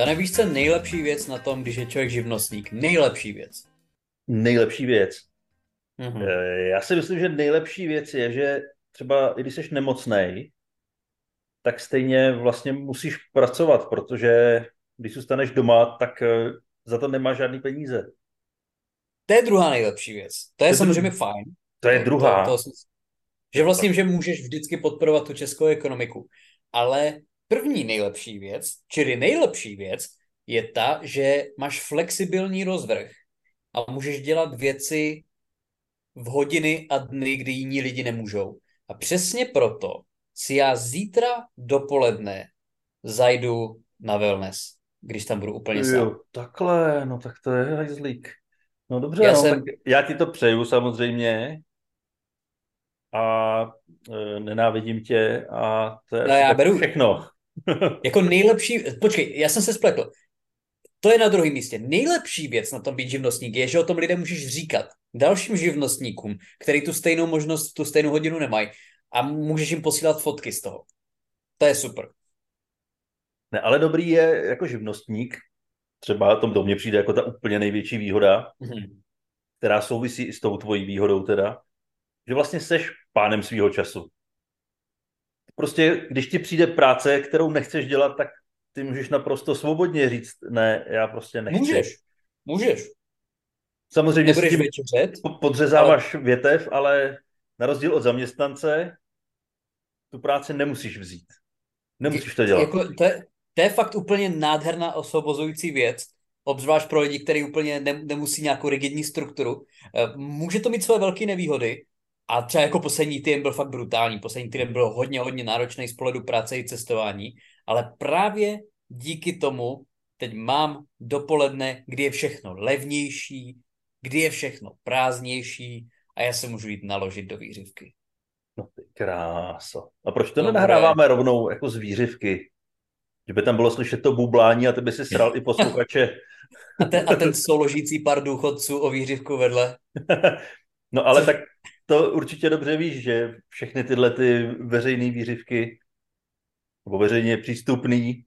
Dane, víš, co nejlepší věc na tom, když je člověk živnostník? Nejlepší věc. Nejlepší věc. Mm-hmm. Já si myslím, že nejlepší věc je, že třeba i když jsi nemocný, tak stejně vlastně musíš pracovat, protože když zůstaneš doma, tak eh, za to nemáš žádný peníze. To je druhá nejlepší věc. To je to samozřejmě dru... fajn. To je druhá. To, to, že vlastně, že můžeš vždycky podporovat tu českou ekonomiku. Ale první nejlepší věc, čili nejlepší věc, je ta, že máš flexibilní rozvrh a můžeš dělat věci v hodiny a dny, kdy jiní lidi nemůžou. A přesně proto si já zítra dopoledne zajdu na wellness, když tam budu úplně sám. Jo, takhle, no tak to je hajzlík. No dobře, já, no, jsem... tak já ti to přeju samozřejmě a e, nenávidím tě a to je no, já beru, všechno. jako nejlepší, počkej, já jsem se spletl. To je na druhém místě. Nejlepší věc na tom být živnostník je, že o tom lidem můžeš říkat dalším živnostníkům, který tu stejnou možnost, tu stejnou hodinu nemají a můžeš jim posílat fotky z toho. To je super. Ne, ale dobrý je jako živnostník, třeba tom do mě přijde jako ta úplně největší výhoda, mm-hmm. která souvisí i s tou tvojí výhodou teda, že vlastně seš pánem svého času. Prostě, když ti přijde práce, kterou nechceš dělat, tak ty můžeš naprosto svobodně říct, ne, já prostě nechci. Můžeš, můžeš. Samozřejmě si tím podřezáváš ale... větev, ale na rozdíl od zaměstnance tu práci nemusíš vzít. Nemusíš to dělat. Jako, to, je, to je fakt úplně nádherná osvobozující věc, obzvlášť pro lidi, kteří úplně ne, nemusí nějakou rigidní strukturu. Eh, může to mít své velké nevýhody, a třeba jako poslední týden byl fakt brutální. Poslední týden byl hodně, hodně náročný z pohledu práce i cestování, ale právě díky tomu teď mám dopoledne, kdy je všechno levnější, kdy je všechno prázdnější a já se můžu jít naložit do výřivky. No ty kráso. A proč to no, nenahráváme rovnou jako z výřivky? Že by tam bylo slyšet to bublání a ty by si sral i posluchače. A ten, a ten souložící pár důchodců o výřivku vedle. no ale tak to určitě dobře víš, že všechny tyhle ty veřejné výřivky nebo veřejně přístupný,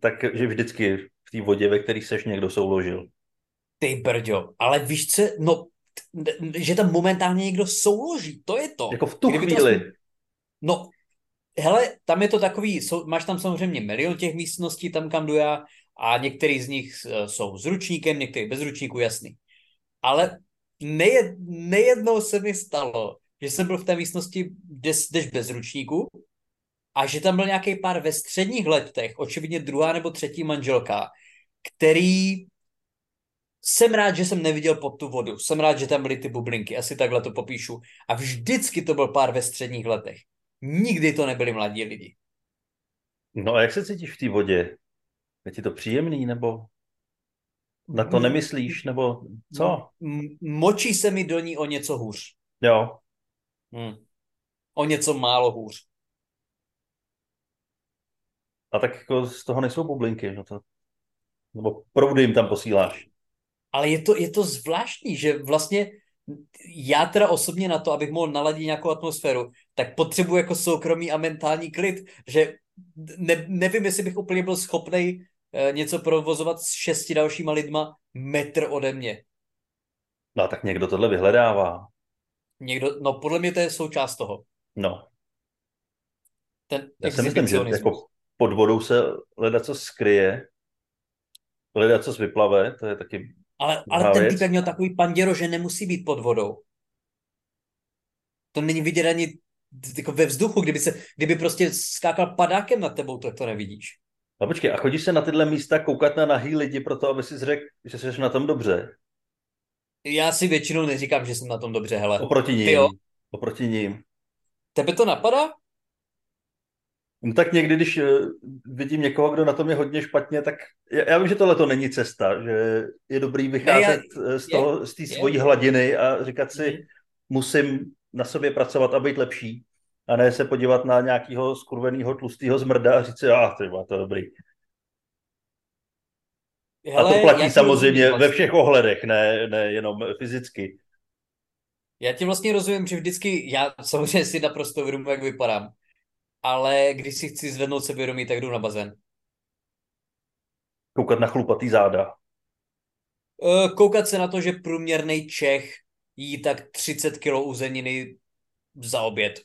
takže vždycky v té vodě, ve které seš někdo souložil. Ty brďo, ale víš co, no, že tam momentálně někdo souloží, to je to. Jako v tu Kdyby chvíli. To, no, hele, tam je to takový, jsou, máš tam samozřejmě milion těch místností, tam kam jdu já, a některý z nich eh, jsou s ručníkem, některý bez ručníku, jasný. Ale nejed, nejednou se mi stalo, že jsem byl v té místnosti, kde jdeš bez ručníku a že tam byl nějaký pár ve středních letech, očividně druhá nebo třetí manželka, který jsem rád, že jsem neviděl pod tu vodu. Jsem rád, že tam byly ty bublinky, asi takhle to popíšu. A vždycky to byl pár ve středních letech. Nikdy to nebyli mladí lidi. No a jak se cítíš v té vodě? Je ti to příjemný, nebo na to nemyslíš, nebo co? Močí se mi do ní o něco hůř. Jo. Hmm. O něco málo hůř. A tak jako z toho nejsou bublinky, no to... Nebo proudy jim tam posíláš. Ale je to, je to zvláštní, že vlastně já teda osobně na to, abych mohl naladit nějakou atmosféru, tak potřebuji jako soukromý a mentální klid, že ne, nevím, jestli bych úplně byl schopný něco provozovat s šesti dalšíma lidma metr ode mě. No tak někdo tohle vyhledává. Někdo, no podle mě to je součást toho. No. Ten Já si myslím, že jako pod vodou se leda co skryje, leda co vyplave, to je taky Ale, ale ten typ měl takový panděro, že nemusí být pod vodou. To není vidět ani jako ve vzduchu, kdyby, se, kdyby prostě skákal padákem nad tebou, tak to nevidíš. A počkej, a chodíš se na tyhle místa koukat na nahý lidi proto, aby si řekl, že jsi na tom dobře? Já si většinou neříkám, že jsem na tom dobře, hele. Oproti ním. jo? Oproti ním. Tebe to napadá? No tak někdy, když eh, vidím někoho, kdo na tom je hodně špatně, tak já, já vím, že tohle to není cesta, že je dobrý vycházet ne, já, z toho, z té svojí hladiny a říkat si, mm. musím na sobě pracovat a být lepší a ne se podívat na nějakého skurveného tlustého zmrda a říct si, a ah, to je dobrý. Hele, a to platí samozřejmě vlastně. ve všech ohledech, ne, ne jenom fyzicky. Já ti vlastně rozumím, že vždycky, já samozřejmě si naprosto uvědomuji, jak vypadám, ale když si chci zvednout sebevědomí, tak jdu na bazén. Koukat na chlupatý záda. Eh, koukat se na to, že průměrný Čech jí tak 30 kg uzeniny za oběd.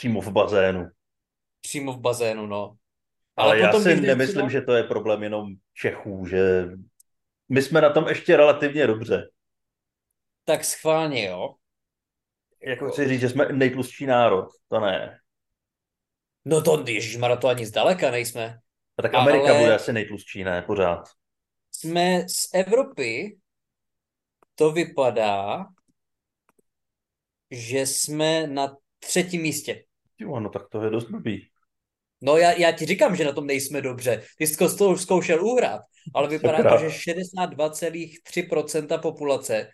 Přímo v bazénu. Přímo v bazénu, no. Ale, Ale já si nemyslím, třeba... že to je problém jenom Čechů, že my jsme na tom ještě relativně dobře. Tak schválně, jo. Jako chci říct, že jsme nejtlustší národ, to ne. No to, ježišmara, to ani zdaleka nejsme. A tak Amerika Ale... bude asi nejtlustší, ne, pořád. Jsme z Evropy, to vypadá, že jsme na třetím místě. Jo, no tak to je dost blbý. No já, já ti říkám, že na tom nejsme dobře. Ty jsi to zkoušel uhrát, ale vypadá to, že 62,3% populace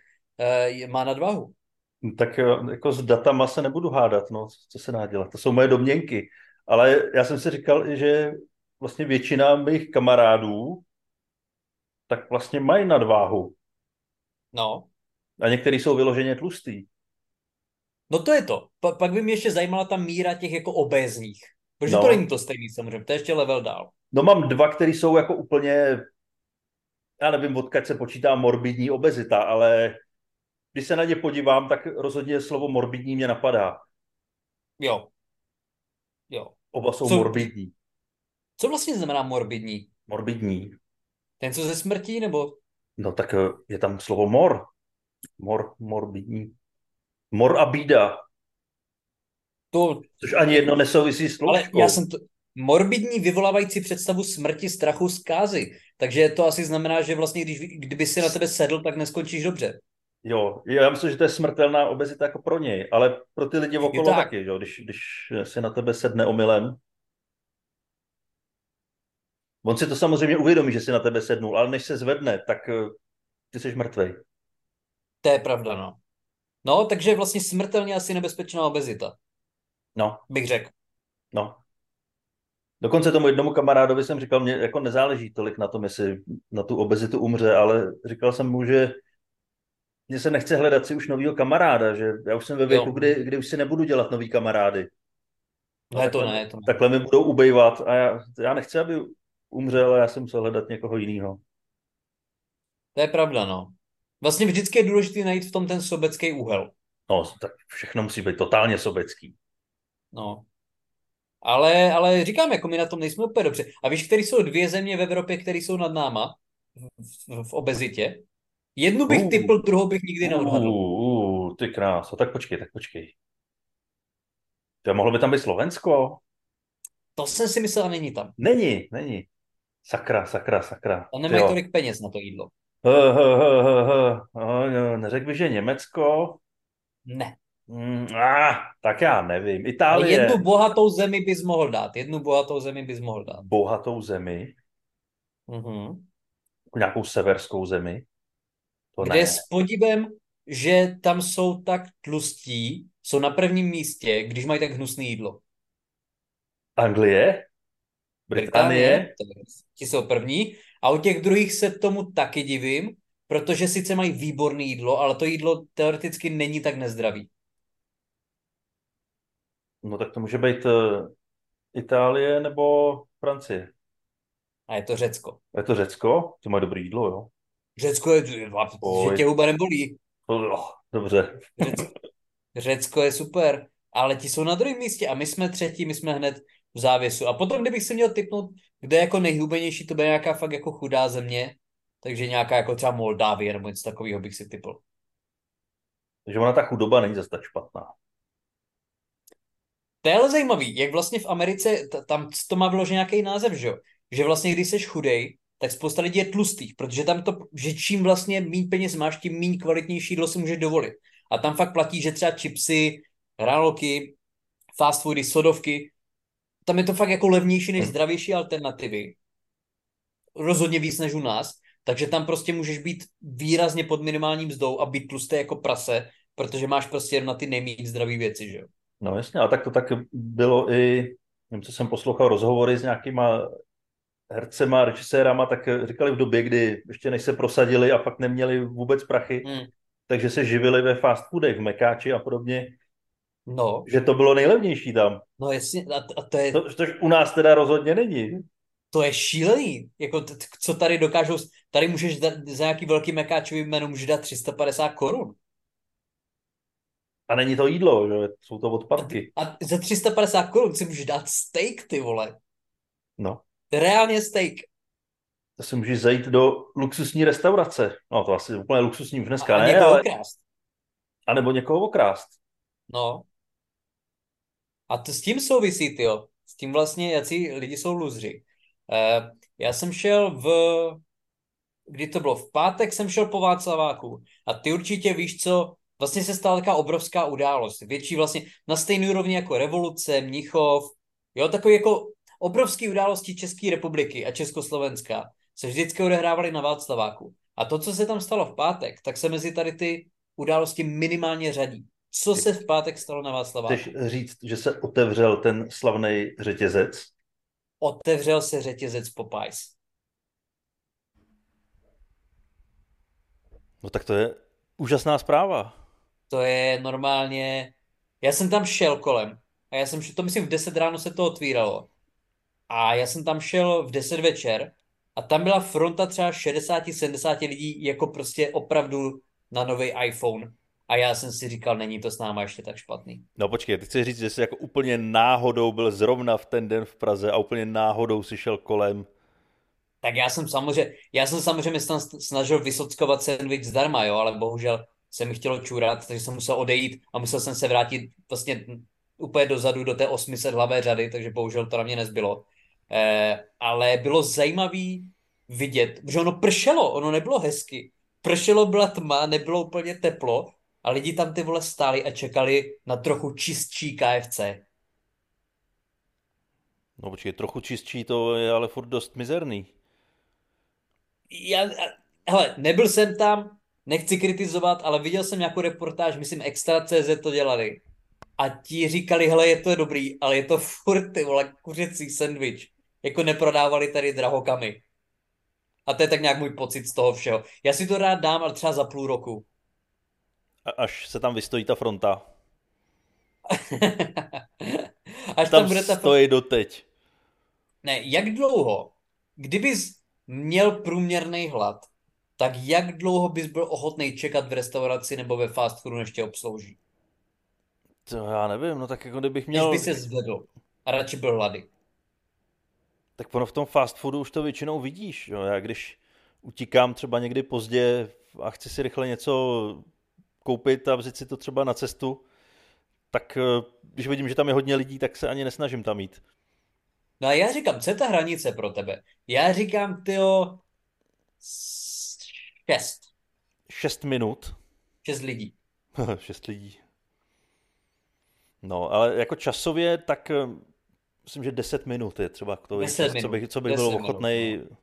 uh, má nadvahu. No tak jako s datama se nebudu hádat, no, co se dá dělat. To jsou moje domněnky. Ale já jsem si říkal, že vlastně většina mých kamarádů tak vlastně mají nadváhu. No. A některý jsou vyloženě tlustý. No to je to. Pa, pak by mě ještě zajímala ta míra těch jako obézních. Protože no. to není to stejný samozřejmě, to je ještě level dál. No mám dva, které jsou jako úplně, já nevím, odkud se počítá morbidní obezita, ale když se na ně podívám, tak rozhodně slovo morbidní mě napadá. Jo. Jo. Oba jsou co, morbidní. Co vlastně znamená morbidní? Morbidní. Ten, co ze smrtí, nebo? No tak eh, je tam slovo mor. Mor, morbidní. Mor a bída. To... Což ani jedno nesouvisí s Ale já jsem to... Morbidní vyvolávající představu smrti, strachu, zkázy. Takže to asi znamená, že vlastně, když, kdyby si na tebe sedl, tak neskončíš dobře. Jo, já myslím, že to je smrtelná obezita jako pro něj, ale pro ty lidi okolo tak. taky, jo? Když, když si na tebe sedne omylem. On si to samozřejmě uvědomí, že si na tebe sednul, ale než se zvedne, tak eh, ty jsi mrtvej. To je pravda, no. No, takže vlastně smrtelně asi nebezpečná obezita. No. Bych řekl. No. Dokonce tomu jednomu kamarádovi jsem říkal, mě jako nezáleží tolik na tom, jestli na tu obezitu umře, ale říkal jsem mu, že mně se nechce hledat si už novýho kamaráda, že já už jsem ve věku, kdy, kdy už si nebudu dělat nový kamarády. No, ne, to ne, to ne. Takhle mi budou ubejvat a já, já nechci, aby umřel a já jsem musel hledat někoho jiného. To je pravda, no. Vlastně vždycky je důležité najít v tom ten sobecký úhel. No, tak všechno musí být totálně sobecký. No. Ale, ale říkám, jako my na tom nejsme úplně dobře. A víš, které jsou dvě země v Evropě, které jsou nad náma v, v, v obezitě? Jednu bych uh, typl, druhou bych nikdy neodhadl. Uh, uh, ty krása, tak počkej, tak počkej. To mohlo by tam být Slovensko? To jsem si myslel, a není tam. Není, není. Sakra, sakra, sakra. A nemají tolik peněz na to jídlo. Uh, uh. Neřekl bych, že Německo? Ne. Mm, ah, tak já nevím. Itálie. jednu bohatou zemi bys mohl dát. Jednu bohatou zemi bys mohl dát. Bohatou zemi? Uh-huh. Nějakou severskou zemi? To Kde ne. s podívem, že tam jsou tak tlustí, jsou na prvním místě, když mají tak hnusné jídlo. Anglie? Británie? Británie ti jsou první. A u těch druhých se tomu taky divím, protože sice mají výborné jídlo, ale to jídlo teoreticky není tak nezdravý. No tak to může být uh, Itálie nebo Francie. A je to Řecko. Je to Řecko? To má dobré jídlo, jo? Řecko je, že tě huba nebolí. Oh, dobře. Řecko, Řecko je super, ale ti jsou na druhém místě a my jsme třetí, my jsme hned v závěsu. A potom, kdybych si měl typnout, kde je jako nejhubenější, to bude nějaká fakt jako chudá země, takže nějaká jako třeba Moldávie nebo něco takového bych si typl. Takže ona ta chudoba není zase tak špatná. To je ale zajímavý, jak vlastně v Americe, tam to má vložený nějaký název, že jo? Že vlastně, když jsi chudej, tak spousta lidí je tlustých, protože tam to, že čím vlastně méně peněz máš, tím méně kvalitnější jídlo si můžeš dovolit. A tam fakt platí, že třeba chipsy, hranolky, fast foody, sodovky, tam je to fakt jako levnější než hm. zdravější alternativy. Rozhodně víc než u nás. Takže tam prostě můžeš být výrazně pod minimálním mzdou a být tlustý jako prase, protože máš prostě na ty nejméně zdravé věci, že jo? No jasně, a tak to tak bylo i, nevím, co jsem poslouchal rozhovory s nějakýma hercema, režisérama, tak říkali v době, kdy ještě než se prosadili a pak neměli vůbec prachy, hmm. takže se živili ve fast foodech, v Mekáči a podobně. No. Že to bylo nejlevnější tam. No jasně, a, a to je... To, což u nás teda rozhodně není. to je šílený. Jako, t- co tady dokážou, tady můžeš za, za nějaký velký mekáčový jméno můžeš dát 350 korun. A není to jídlo, že? Jsou to odpadky. A za 350 korun si můžeš dát steak, ty vole. No. Reálně steak. To si můžeš zajít do luxusní restaurace. No to asi úplně luxusní už dneska a, a ne, ale... okrást. A nebo někoho okrást. No. A to s tím souvisí, jo. S tím vlastně, jaký lidi jsou luzři. Uh, já jsem šel v... Kdy to bylo? V pátek jsem šel po Václaváku. A ty určitě víš, co vlastně se stala taková obrovská událost. Větší vlastně na stejné úrovni jako revoluce, Mnichov, jo, takové jako obrovské události České republiky a Československa se vždycky odehrávaly na Václaváku. A to, co se tam stalo v pátek, tak se mezi tady ty události minimálně řadí. Co se v pátek stalo na Václaváku? Chceš říct, že se otevřel ten slavný řetězec? Otevřel se řetězec Popeyes. No tak to je úžasná zpráva to je normálně... Já jsem tam šel kolem a já jsem šel, to myslím v 10 ráno se to otvíralo. A já jsem tam šel v 10 večer a tam byla fronta třeba 60-70 lidí jako prostě opravdu na nový iPhone. A já jsem si říkal, není to s náma ještě tak špatný. No počkej, ty chceš říct, že jsi jako úplně náhodou byl zrovna v ten den v Praze a úplně náhodou si šel kolem. Tak já jsem samozřejmě, já jsem samozřejmě snažil vysockovat sandwich zdarma, jo, ale bohužel se mi chtělo čurat, takže jsem musel odejít a musel jsem se vrátit vlastně úplně dozadu do té 800 hlavé řady, takže bohužel to na mě nezbylo. Eh, ale bylo zajímavý vidět, že ono pršelo, ono nebylo hezky. Pršelo, byla tma, nebylo úplně teplo a lidi tam ty vole stáli a čekali na trochu čistší KFC. No počkej, trochu čistší to je ale furt dost mizerný. Já, hele, nebyl jsem tam, nechci kritizovat, ale viděl jsem nějakou reportáž, myslím Extra.cz to dělali. A ti říkali, hele, je to dobrý, ale je to furt, ty vole, kuřecí sendvič. Jako neprodávali tady drahokamy. A to je tak nějak můj pocit z toho všeho. Já si to rád dám, ale třeba za půl roku. Až se tam vystojí ta fronta. až tam, tam bude ta stojí do doteď. Ne, jak dlouho? Kdybys měl průměrný hlad, tak jak dlouho bys byl ochotný čekat v restauraci nebo ve fast foodu, než tě obslouží? To já nevím, no tak jako kdybych měl... Když by se zvedl a radši byl hlady. Tak ono v tom fast foodu už to většinou vidíš. Jo? Já když utíkám třeba někdy pozdě a chci si rychle něco koupit a vzít si to třeba na cestu, tak eh, když vidím, že tam je hodně lidí, tak se ani nesnažím tam jít. No a já říkám, co je ta hranice pro tebe? Já říkám, tyjo, Šest. Šest minut? Šest lidí. Šest lidí. No, ale jako časově, tak eh, myslím, že deset minut je třeba to, čas, co bych, co bych byl ochotný no.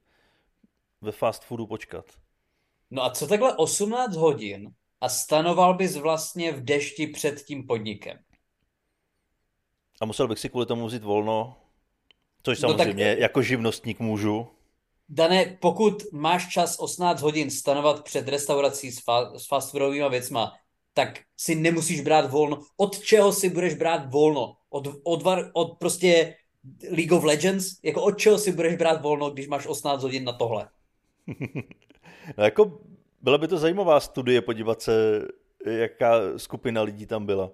ve fast foodu počkat. No a co takhle 18 hodin a stanoval bys vlastně v dešti před tím podnikem? A musel bych si kvůli tomu vzít volno, což samozřejmě no tak... jako živnostník můžu. Dané, pokud máš čas 18 hodin stanovat před restaurací s, fa- s fast foodovými věcma, tak si nemusíš brát volno. Od čeho si budeš brát volno? Od, od, var, od prostě League of Legends? Jako od čeho si budeš brát volno, když máš 18 hodin na tohle? no jako byla by to zajímavá studie podívat se, jaká skupina lidí tam byla.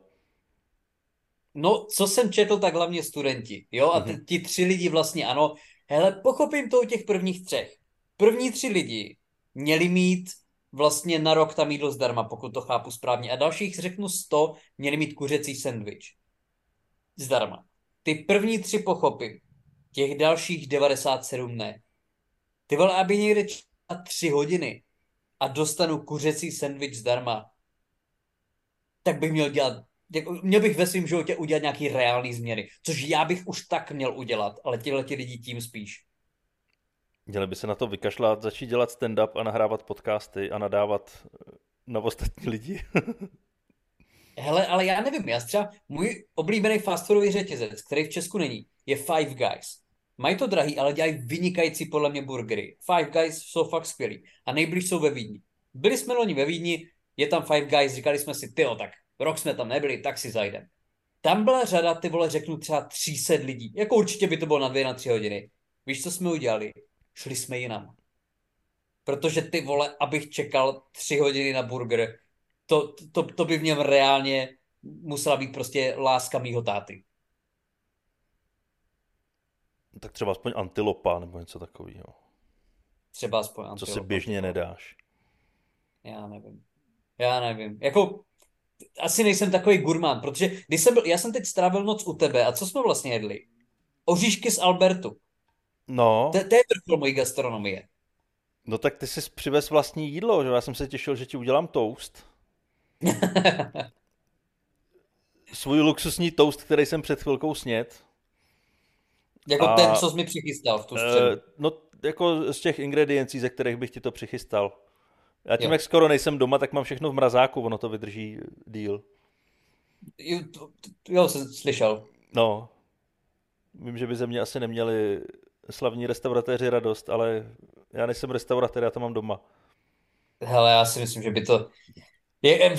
No, co jsem četl, tak hlavně studenti, jo, a mhm. ti tři lidi vlastně, ano, Hele, pochopím to u těch prvních třech. První tři lidi měli mít vlastně na rok tam jídlo zdarma, pokud to chápu správně. A dalších, řeknu 100, měli mít kuřecí sendvič. Zdarma. Ty první tři pochopím. Těch dalších 97 ne. Ty vole, aby někde čeká tři hodiny a dostanu kuřecí sendvič zdarma, tak bych měl dělat jako, měl bych ve svém životě udělat nějaký reálný změny, což já bych už tak měl udělat, ale tyhle ti lidi tím spíš. Měli by se na to vykašlat, začít dělat stand-up a nahrávat podcasty a nadávat eh, na ostatní lidi. Hele, ale já nevím, já třeba můj oblíbený fast foodový řetězec, který v Česku není, je Five Guys. Mají to drahý, ale dělají vynikající podle mě burgery. Five Guys jsou fakt skvělí. A nejblíž jsou ve Vídni. Byli jsme loni ve Vídni, je tam Five Guys, říkali jsme si, tyjo, tak rok jsme tam nebyli, tak si zajdem. Tam byla řada, ty vole, řeknu třeba 300 lidí. Jako určitě by to bylo na dvě, na tři hodiny. Víš, co jsme udělali? Šli jsme jinam. Protože ty vole, abych čekal tři hodiny na burger, to, to, to by v něm reálně musela být prostě láska mýho táty. Tak třeba aspoň antilopa nebo něco takového. Třeba aspoň antilopa. Co se běžně nedáš. Já nevím. Já nevím. Jako, asi nejsem takový gurmán, protože když jsem byl, já jsem teď strávil noc u tebe a co jsme vlastně jedli? Oříšky z Albertu. No. To, to je vrchol mojí gastronomie. No tak ty jsi přivez vlastní jídlo, že já jsem se těšil, že ti udělám toast. Svůj luxusní toast, který jsem před chvilkou snět. Jako a, ten, co jsi mi přichystal v tu středu. Uh, no, jako z těch ingrediencí, ze kterých bych ti to přichystal. Já tím, jo. jak skoro nejsem doma, tak mám všechno v mrazáku, ono to vydrží díl. Jo, jo jsem slyšel. No. Vím, že by ze mě asi neměli slavní restauratéři radost, ale já nejsem restauratér, já to mám doma. Hele, já si myslím, že by to... Je,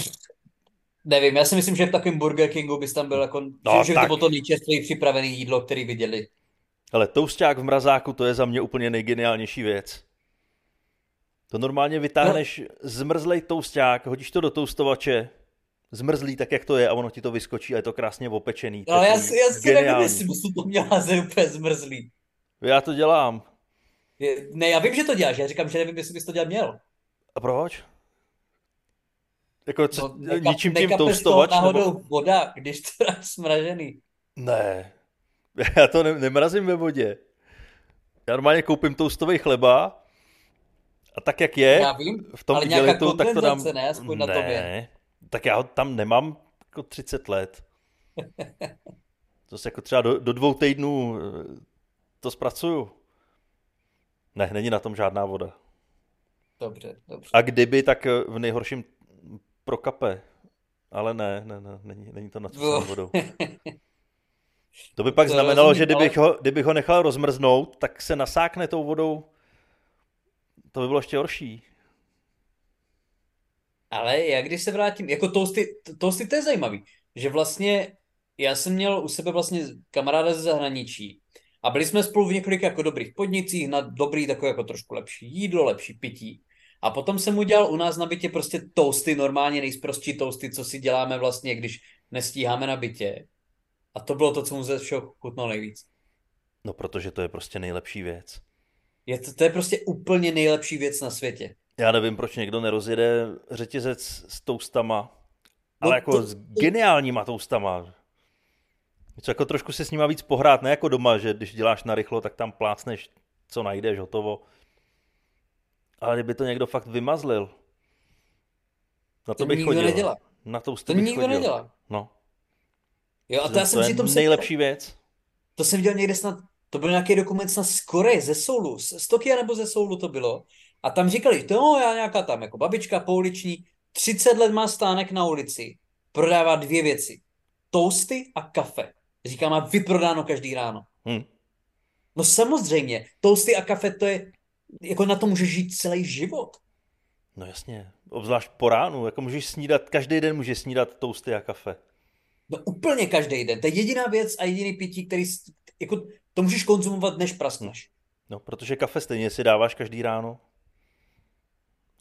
nevím, já si myslím, že v takovém Burger Kingu bys tam byl jako... No, že, že by to bylo to nejčerstvěji připravené jídlo, který viděli. Ale tousták v mrazáku, to je za mě úplně nejgeniálnější věc. To normálně vytáhneš no. zmrzlej tousták, hodíš to do toustovače, zmrzlý tak, jak to je a ono ti to vyskočí a je to krásně opečený. No, já si, já si nevím, jestli musím to měl házet úplně zmrzlý. Já to dělám. Je, ne, já vím, že to děláš, já říkám, že nevím, jestli bys to dělat měl. A proč? Jako co, no, neka, ničím tím toustovač? náhodou nebo... voda, když to je smražený. Ne, já to ne, nemrazím ve vodě. Já normálně koupím toustový chleba a tak, jak je, já vím, v tom ale igelitu, tak to dám... ne, aspoň ne, na tobě. tak já ho tam nemám jako 30 let. To se jako třeba do, do dvou týdnů eh, to zpracuju. Ne, není na tom žádná voda. Dobře, dobře. A kdyby, tak eh, v nejhorším prokape. Ale ne, ne, ne není, není to nad vodou. To by pak to znamenalo, rozumím, že kdybych, ale... ho, kdybych ho nechal rozmrznout, tak se nasákne tou vodou. To by bylo ještě horší. Ale já když se vrátím, jako toasty, toasty to je zajímavý, že vlastně já jsem měl u sebe vlastně kamaráda ze zahraničí a byli jsme spolu v několika jako dobrých podnicích na dobrý takové jako trošku lepší jídlo, lepší pití. A potom jsem udělal u nás na bytě prostě toasty, normálně nejsprostší toasty, co si děláme vlastně, když nestíháme na bytě. A to bylo to, co mu ze všeho chutnalo nejvíc. No, protože to je prostě nejlepší věc. Je to, to je prostě úplně nejlepší věc na světě. Já nevím, proč někdo nerozjede řetězec s toustama, ale no jako to... s geniálníma toustama. Co jako trošku si s nima víc pohrát, ne jako doma, že když děláš na rychlo, tak tam plácneš, co najdeš, hotovo. Ale kdyby to někdo fakt vymazlil, na to, to bych chodil. Nedělá. Na to to nikdo chodil. nedělá. No. Jo, a to, to já jsem to je nejlepší věc. To jsem viděl někde snad, to byl nějaký dokument snad z Koreje, ze Soulu, z Tokia nebo ze Soulu to bylo. A tam říkali, to no, já nějaká tam jako babička pouliční, 30 let má stánek na ulici, prodává dvě věci. Toasty a kafe. Říká, má vyprodáno každý ráno. Hmm. No samozřejmě, toasty a kafe to je, jako na to může žít celý život. No jasně, obzvlášť po ránu, jako můžeš snídat, každý den můžeš snídat toasty a kafe. No úplně každý den. To je jediná věc a jediný pití, který jako, to můžeš konzumovat, než praskneš. No, protože kafe stejně si dáváš každý ráno.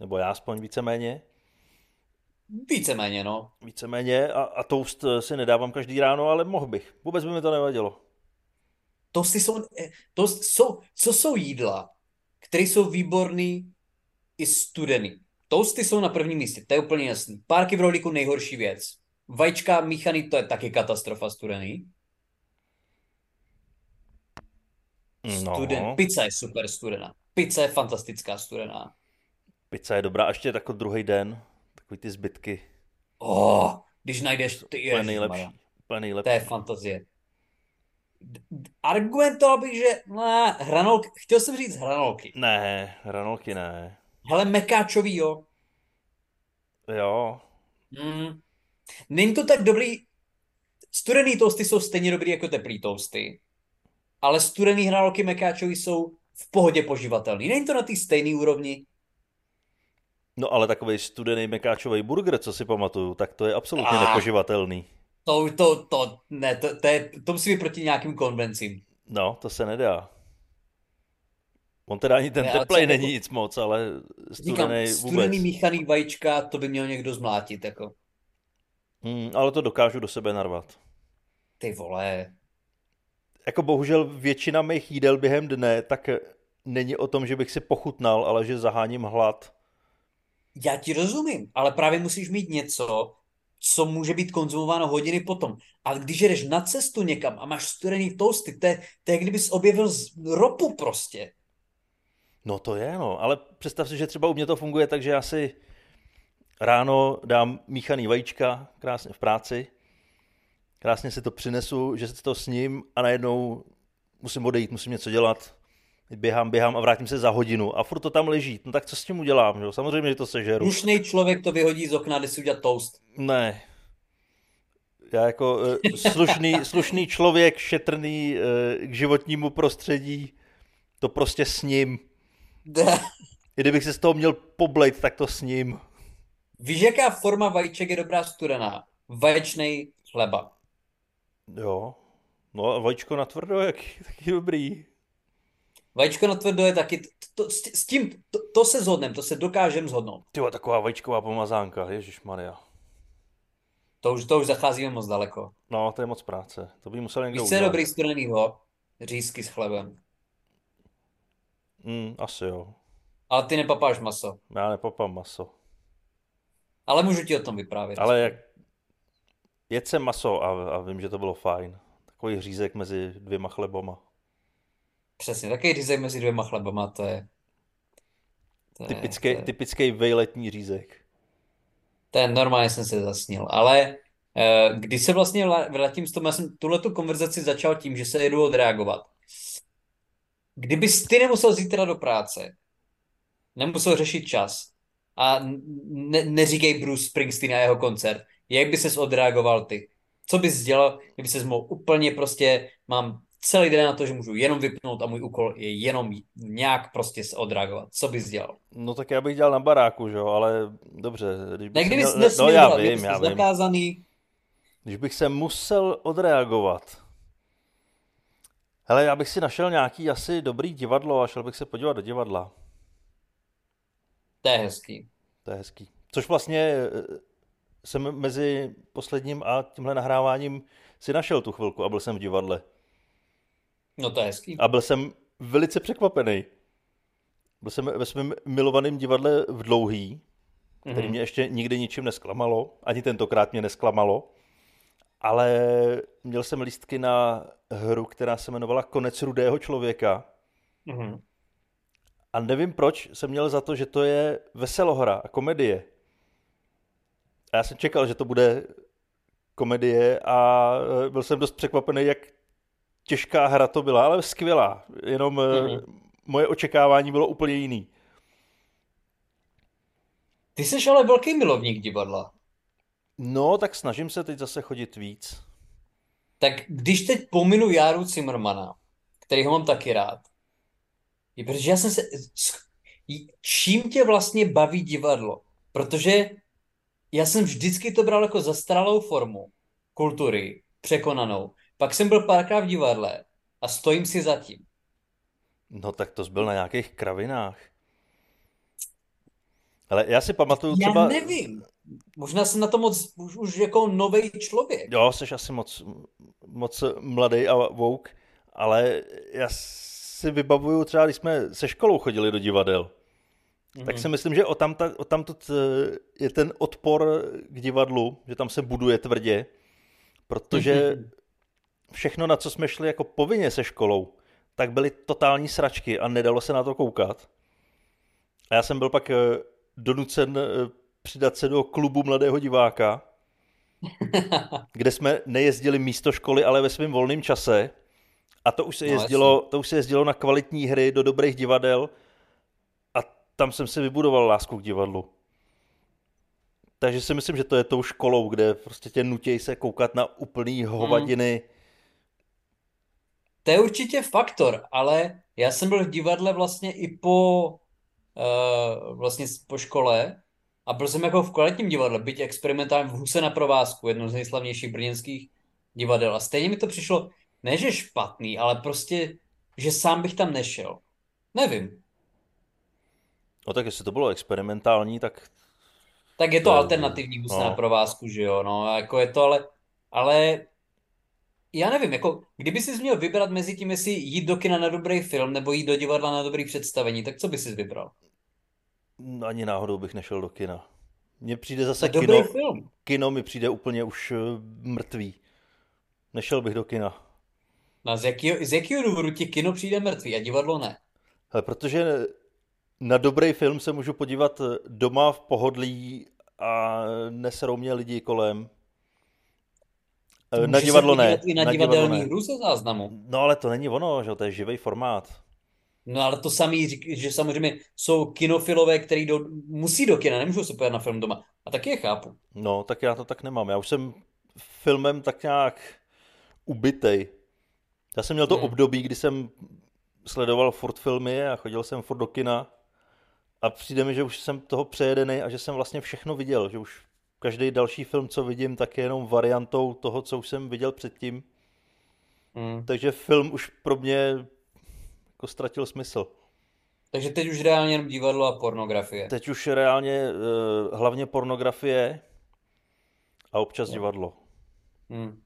Nebo já aspoň víceméně. Víceméně, no. Víceméně a, a toast eh, si nedávám každý ráno, ale mohl bych. Vůbec by mi to nevadilo. Toasty jsou, eh, toast jsou, co jsou jídla, které jsou výborný i studený. Toasty jsou na prvním místě, to je úplně jasný. Párky v rohlíku nejhorší věc. Vajíčka míchaný, to je taky katastrofa studený. No. Studen, pizza je super studená. Pizza je fantastická studená. Pizza je dobrá, ještě jako druhý den, takový ty zbytky. Oh, když najdeš, ty je nejlepší. Úplně nejlepší. To je fantazie. Argumentoval bych, že ne, hranolky, chtěl jsem říct hranolky. Ne, hranolky ne. Hele, mekáčový, jo. Jo. Mm. Není to tak dobrý, studený toasty jsou stejně dobrý jako teplý toasty, ale studený hranolky mekáčový jsou v pohodě poživatelný. Není to na té stejné úrovni, No ale takový studený mekáčový burger, co si pamatuju, tak to je absolutně ah, nepoživatelný. To, to, to, ne, to, to, je, to musí být proti nějakým konvencím. No, to se nedá. On teda ani ten teplej není jako... nic moc, ale studený Říkám, vůbec. studený míchaný vajíčka, to by měl někdo zmlátit, jako. Hmm, ale to dokážu do sebe narvat. Ty vole. Jako bohužel většina mých jídel během dne, tak není o tom, že bych si pochutnal, ale že zaháním hlad. Já ti rozumím, ale právě musíš mít něco, co může být konzumováno hodiny potom. A když jdeš na cestu někam a máš studený toasty, to je, to je kdybys objevil ropu prostě. No to je, no, ale představ si, že třeba u mě to funguje tak, že já si ráno dám míchaný vajíčka krásně v práci, krásně si to přinesu, že si to sním a najednou musím odejít, musím něco dělat, běhám, běhám a vrátím se za hodinu a furt to tam leží. No tak co s tím udělám? Že? Samozřejmě, že to sežeru. Slušný člověk to vyhodí z okna, jde si udělat toast. Ne. Já jako uh, slušný, slušný člověk, šetrný uh, k životnímu prostředí, to prostě s ním. I kdybych se z toho měl poblejt, tak to s ním. Víš, jaká forma vajíček je dobrá studená? Vaječný chleba. Jo. No a vajíčko na tvrdo, jak, taky dobrý. Vajíčko na tvrdo je taky, to, to, s tím, to, to se zhodneme, to se dokážeme zhodnout. Ty taková vajíčková pomazánka, Ježíš Maria. To už, to už zacházíme moc daleko. No, to je moc práce. To by musel někdo Víš, co je dobrý studenýho? Řízky s chlebem. Mm, asi jo. Ale ty nepapáš maso. Já nepapám maso. Ale můžu ti o tom vyprávět. Ale jak... Jedl jsem maso a, a vím, že to bylo fajn. Takový řízek mezi dvěma chlebama. Přesně, takový řízek mezi dvěma chlebama, to je... To typický, je, to je... typický vejletní řízek. Ten normálně jsem se zasnil, ale eh, když se vlastně vrátím s tom, já jsem tuhle tu konverzaci začal tím, že se jedu odreagovat. Kdybys ty nemusel zítra do práce, nemusel řešit čas a ne, neříkej Bruce Springsteen a jeho koncert, jak by ses odreagoval ty? Co bys dělal, kdyby ses mohl úplně prostě, mám celý den na to, že můžu jenom vypnout a můj úkol je jenom nějak prostě se odreagovat. Co bys dělal? No tak já bych dělal na baráku, že jo, ale dobře. Když bych ne, kdyby měl... no, já dělat, vím, já vím. zakázaný. Když bych se musel odreagovat, hele, já bych si našel nějaký asi dobrý divadlo a šel bych se podívat do divadla. To je hezký. To je hezký. Což vlastně eh, jsem mezi posledním a tímhle nahráváním si našel tu chvilku a byl jsem v divadle. No to je hezký. A byl jsem velice překvapený. Byl jsem ve svém milovaném divadle v Dlouhý, který mm-hmm. mě ještě nikdy ničím nesklamalo, ani tentokrát mě nesklamalo, ale měl jsem lístky na hru, která se jmenovala Konec rudého člověka. Mm-hmm. A nevím proč jsem měl za to, že to je veselohra a komedie. A já jsem čekal, že to bude komedie a e, byl jsem dost překvapený, jak těžká hra to byla, ale skvělá. Jenom mm-hmm. moje očekávání bylo úplně jiný. Ty jsi ale velký milovník divadla. No, tak snažím se teď zase chodit víc. Tak když teď pominu Járu Zimmermana, který ho mám taky rád, je protože já jsem se... Čím tě vlastně baví divadlo? Protože já jsem vždycky to bral jako zastaralou formu kultury, překonanou. Pak jsem byl párkrát v divadle a stojím si za tím. No tak to byl na nějakých kravinách. Ale já si pamatuju třeba... Já nevím. Možná jsem na to moc už, už jako nový člověk. Jo, jsi asi moc, moc mladý a vouk, ale já si vybavuju třeba, když jsme se školou chodili do divadel, mm-hmm. tak si myslím, že o eh, je ten odpor k divadlu, že tam se buduje tvrdě, protože mm-hmm všechno, na co jsme šli jako povinně se školou, tak byly totální sračky a nedalo se na to koukat. A já jsem byl pak eh, donucen eh, přidat se do klubu mladého diváka, kde jsme nejezdili místo školy, ale ve svém volném čase. A to už se no, jezdilo, to už se jezdilo na kvalitní hry, do dobrých divadel a tam jsem si vybudoval lásku k divadlu. Takže si myslím, že to je tou školou, kde prostě tě nutějí se koukat na úplný hovadiny, hmm to je určitě faktor, ale já jsem byl v divadle vlastně i po, uh, vlastně po škole a byl jsem jako v kvalitním divadle, byť experimentálně v Huse na provázku, jedno z nejslavnějších brněnských divadel. A stejně mi to přišlo, ne že špatný, ale prostě, že sám bych tam nešel. Nevím. No tak jestli to bylo experimentální, tak... Tak je to, to alternativní musí no. provázku, že jo, no, jako je to, ale, ale já nevím, jako kdyby jsi měl vybrat mezi tím, jestli jít do kina na dobrý film nebo jít do divadla na dobrý představení, tak co by si vybral? No, ani náhodou bych nešel do kina. Mně přijde zase to kino. Film. Kino mi přijde úplně už uh, mrtvý. Nešel bych do kina. No z jakého, z jakého důvodu ti kino přijde mrtvý a divadlo ne? Hele, protože na dobrý film se můžu podívat doma v pohodlí a neserou mě lidi kolem. na divadlo ne. I na, na divadelní hru ze záznamu. No ale to není ono, že to je živý formát. No ale to samý, že samozřejmě jsou kinofilové, kteří do, musí do kina, nemůžou se pojít na film doma. A taky je chápu. No, tak já to tak nemám. Já už jsem filmem tak nějak ubitej. Já jsem měl to hmm. období, kdy jsem sledoval furt filmy a chodil jsem furt do kina a přijde mi, že už jsem toho přejedený a že jsem vlastně všechno viděl, že už každý další film, co vidím, tak je jenom variantou toho, co už jsem viděl předtím. Hmm. Takže film už pro mě jako ztratil smysl. Takže teď už reálně jenom divadlo a pornografie. Teď už reálně uh, hlavně pornografie a občas no. divadlo. Hmm.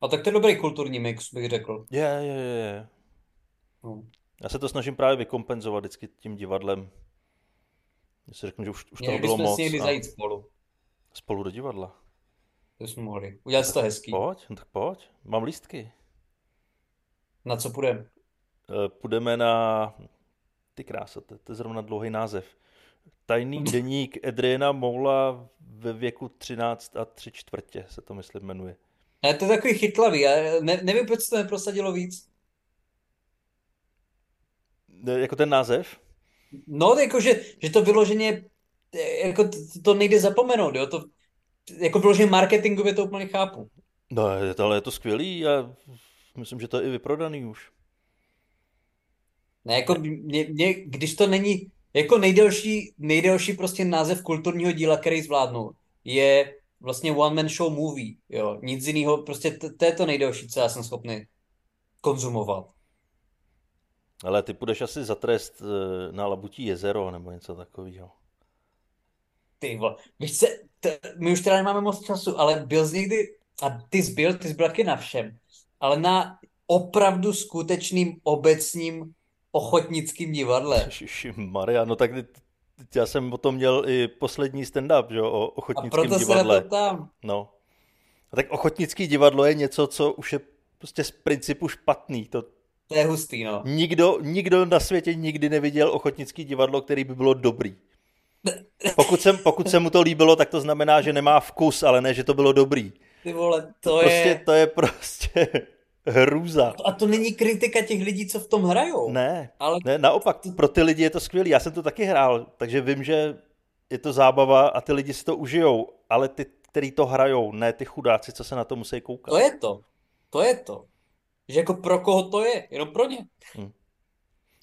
A tak to je dobrý kulturní mix, bych řekl. Je, je, je. No. Já se to snažím právě vykompenzovat vždycky tím divadlem. Já si řeknu, že už, už toho bylo moc. Měli bychom zajít spolu. Spolu do divadla. To jsme mohli. Udělat si to hezký. Pojď, no tak pojď. Mám lístky. Na co půjdeme? Eh, půjdeme na... Ty krása, to, to je zrovna dlouhý název. Tajný deník Edriana Moula ve věku 13 a 3 čtvrtě se to myslím jmenuje. Ale to je takový chytlavý, já ne, nevím, proč to neprosadilo víc. Ne, jako ten název? No, jako, že, že to vyloženě, jako to, to nejde zapomenout, jo, to, jako vyloženě marketingově to úplně chápu. No, ale je to skvělý a myslím, že to je i vyprodaný už. Ne, jako mě, mě, když to není, jako nejdelší, nejdelší prostě název kulturního díla, který zvládnu, je vlastně one man show movie, jo, nic jiného, prostě to, to je to nejdelší, co já jsem schopný konzumovat. Ale ty půjdeš asi za trest eh, na Labutí jezero nebo něco takového. Ty vole, víš se, t- my už teda nemáme moc času, ale byl jsi někdy, a ty jsi byl, ty jsi byl taky na všem, ale na opravdu skutečným obecním ochotnickým divadle. Maria, no tak já jsem o tom měl i poslední stand-up, že, o ochotnickém divadle. A proto divadle. se na to tam. No. A tak ochotnický divadlo je něco, co už je prostě z principu špatný. To, to je hustý, no. Nikdo, nikdo na světě nikdy neviděl ochotnický divadlo, který by bylo dobrý. Pokud se, pokud se mu to líbilo, tak to znamená, že nemá vkus, ale ne, že to bylo dobrý. Ty vole, to prostě, je... To je prostě hrůza. A to není kritika těch lidí, co v tom hrajou. Ne, ale... ne, naopak, pro ty lidi je to skvělý. Já jsem to taky hrál, takže vím, že je to zábava a ty lidi si to užijou, ale ty, který to hrajou, ne ty chudáci, co se na to musí koukat. To je to. To je to. Že jako pro koho to je? Jenom pro ně. Hmm.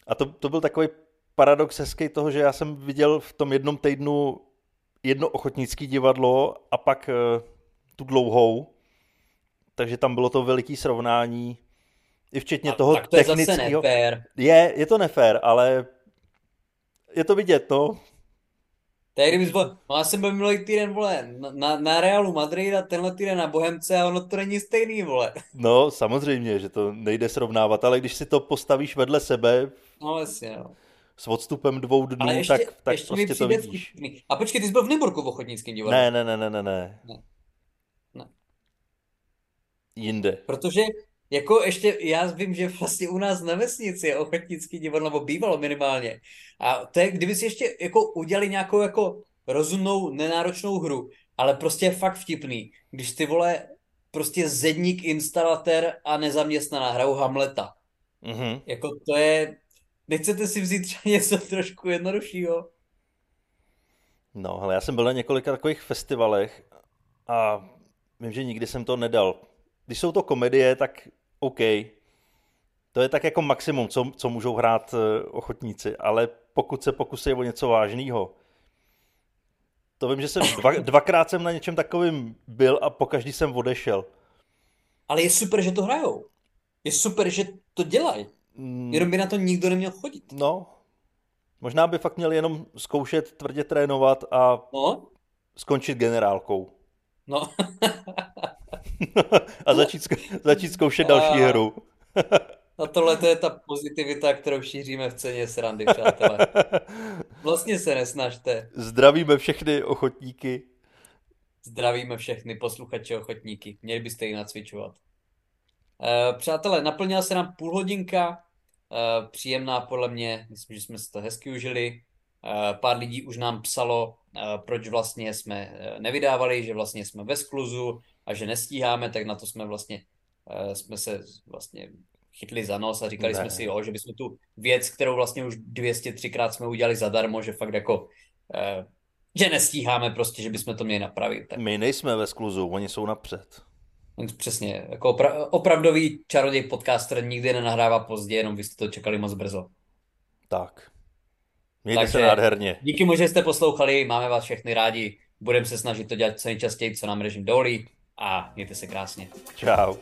A to, to byl takový paradox hezký toho, že já jsem viděl v tom jednom týdnu jedno ochotnické divadlo a pak uh, tu dlouhou, takže tam bylo to veliký srovnání, i včetně a, toho tak to technického. Je, zase nefér. je, je to nefér, ale je to vidět, no. To je kdybys byl, no já jsem byl minulý týden, vole, na, na Realu Madrid a tenhle týden na Bohemce a ono to není stejný, vole. No, samozřejmě, že to nejde srovnávat, ale když si to postavíš vedle sebe, no, jasně, no. s odstupem dvou dnů, ještě, tak, tak ještě prostě to vidíš. Vtipný. A počkej, ty jsi byl v Nyborku v ochotnickém divadle. Ne, ne, ne, ne, ne, ne. ne jinde. Protože jako ještě, já vím, že vlastně u nás na vesnici je ochotnický divadlo, nebo bývalo minimálně. A to je, kdyby si ještě jako udělali nějakou jako rozumnou, nenáročnou hru, ale prostě je fakt vtipný, když ty vole prostě zedník, instalatér a nezaměstnaná hrajou Hamleta. Mm-hmm. Jako to je, nechcete si vzít třeba něco trošku jednoduššího? No, ale já jsem byl na několika takových festivalech a vím, že nikdy jsem to nedal když jsou to komedie, tak OK. To je tak jako maximum, co, co můžou hrát eh, ochotníci, ale pokud se pokusí o něco vážného, to vím, že jsem dva, dvakrát jsem na něčem takovým byl a po každý jsem odešel. Ale je super, že to hrajou. Je super, že to dělají. Mm. Jenom by na to nikdo neměl chodit. No, Možná by fakt měl jenom zkoušet tvrdě trénovat a no? skončit generálkou. No. a začít, začít zkoušet další a... hru. A tohle to je ta pozitivita, kterou šíříme v ceně srandy, přátelé. Vlastně se nesnažte. Zdravíme všechny ochotníky. Zdravíme všechny posluchače ochotníky. Měli byste ji nacvičovat. Uh, přátelé, naplnila se nám půl hodinka. Uh, příjemná podle mě. Myslím, že jsme si to hezky užili. Uh, pár lidí už nám psalo, proč vlastně jsme nevydávali, že vlastně jsme ve skluzu a že nestíháme, tak na to jsme vlastně jsme se vlastně chytli za nos a říkali ne. jsme si, jo, že bychom tu věc, kterou vlastně už 203krát jsme udělali zadarmo, že fakt jako, eh, že nestíháme prostě, že bychom to měli napravit. Tak. My nejsme ve skluzu, oni jsou napřed. Přesně, jako opra- opravdový čaroděj podcaster nikdy nenahrává pozdě, jenom vy jste to čekali moc brzo. Tak. Mějte Takže se nádherně. Díky moc, že jste poslouchali, máme vás všechny rádi, budeme se snažit to dělat co nejčastěji, co nám režim dovolí a mějte se krásně. Ciao.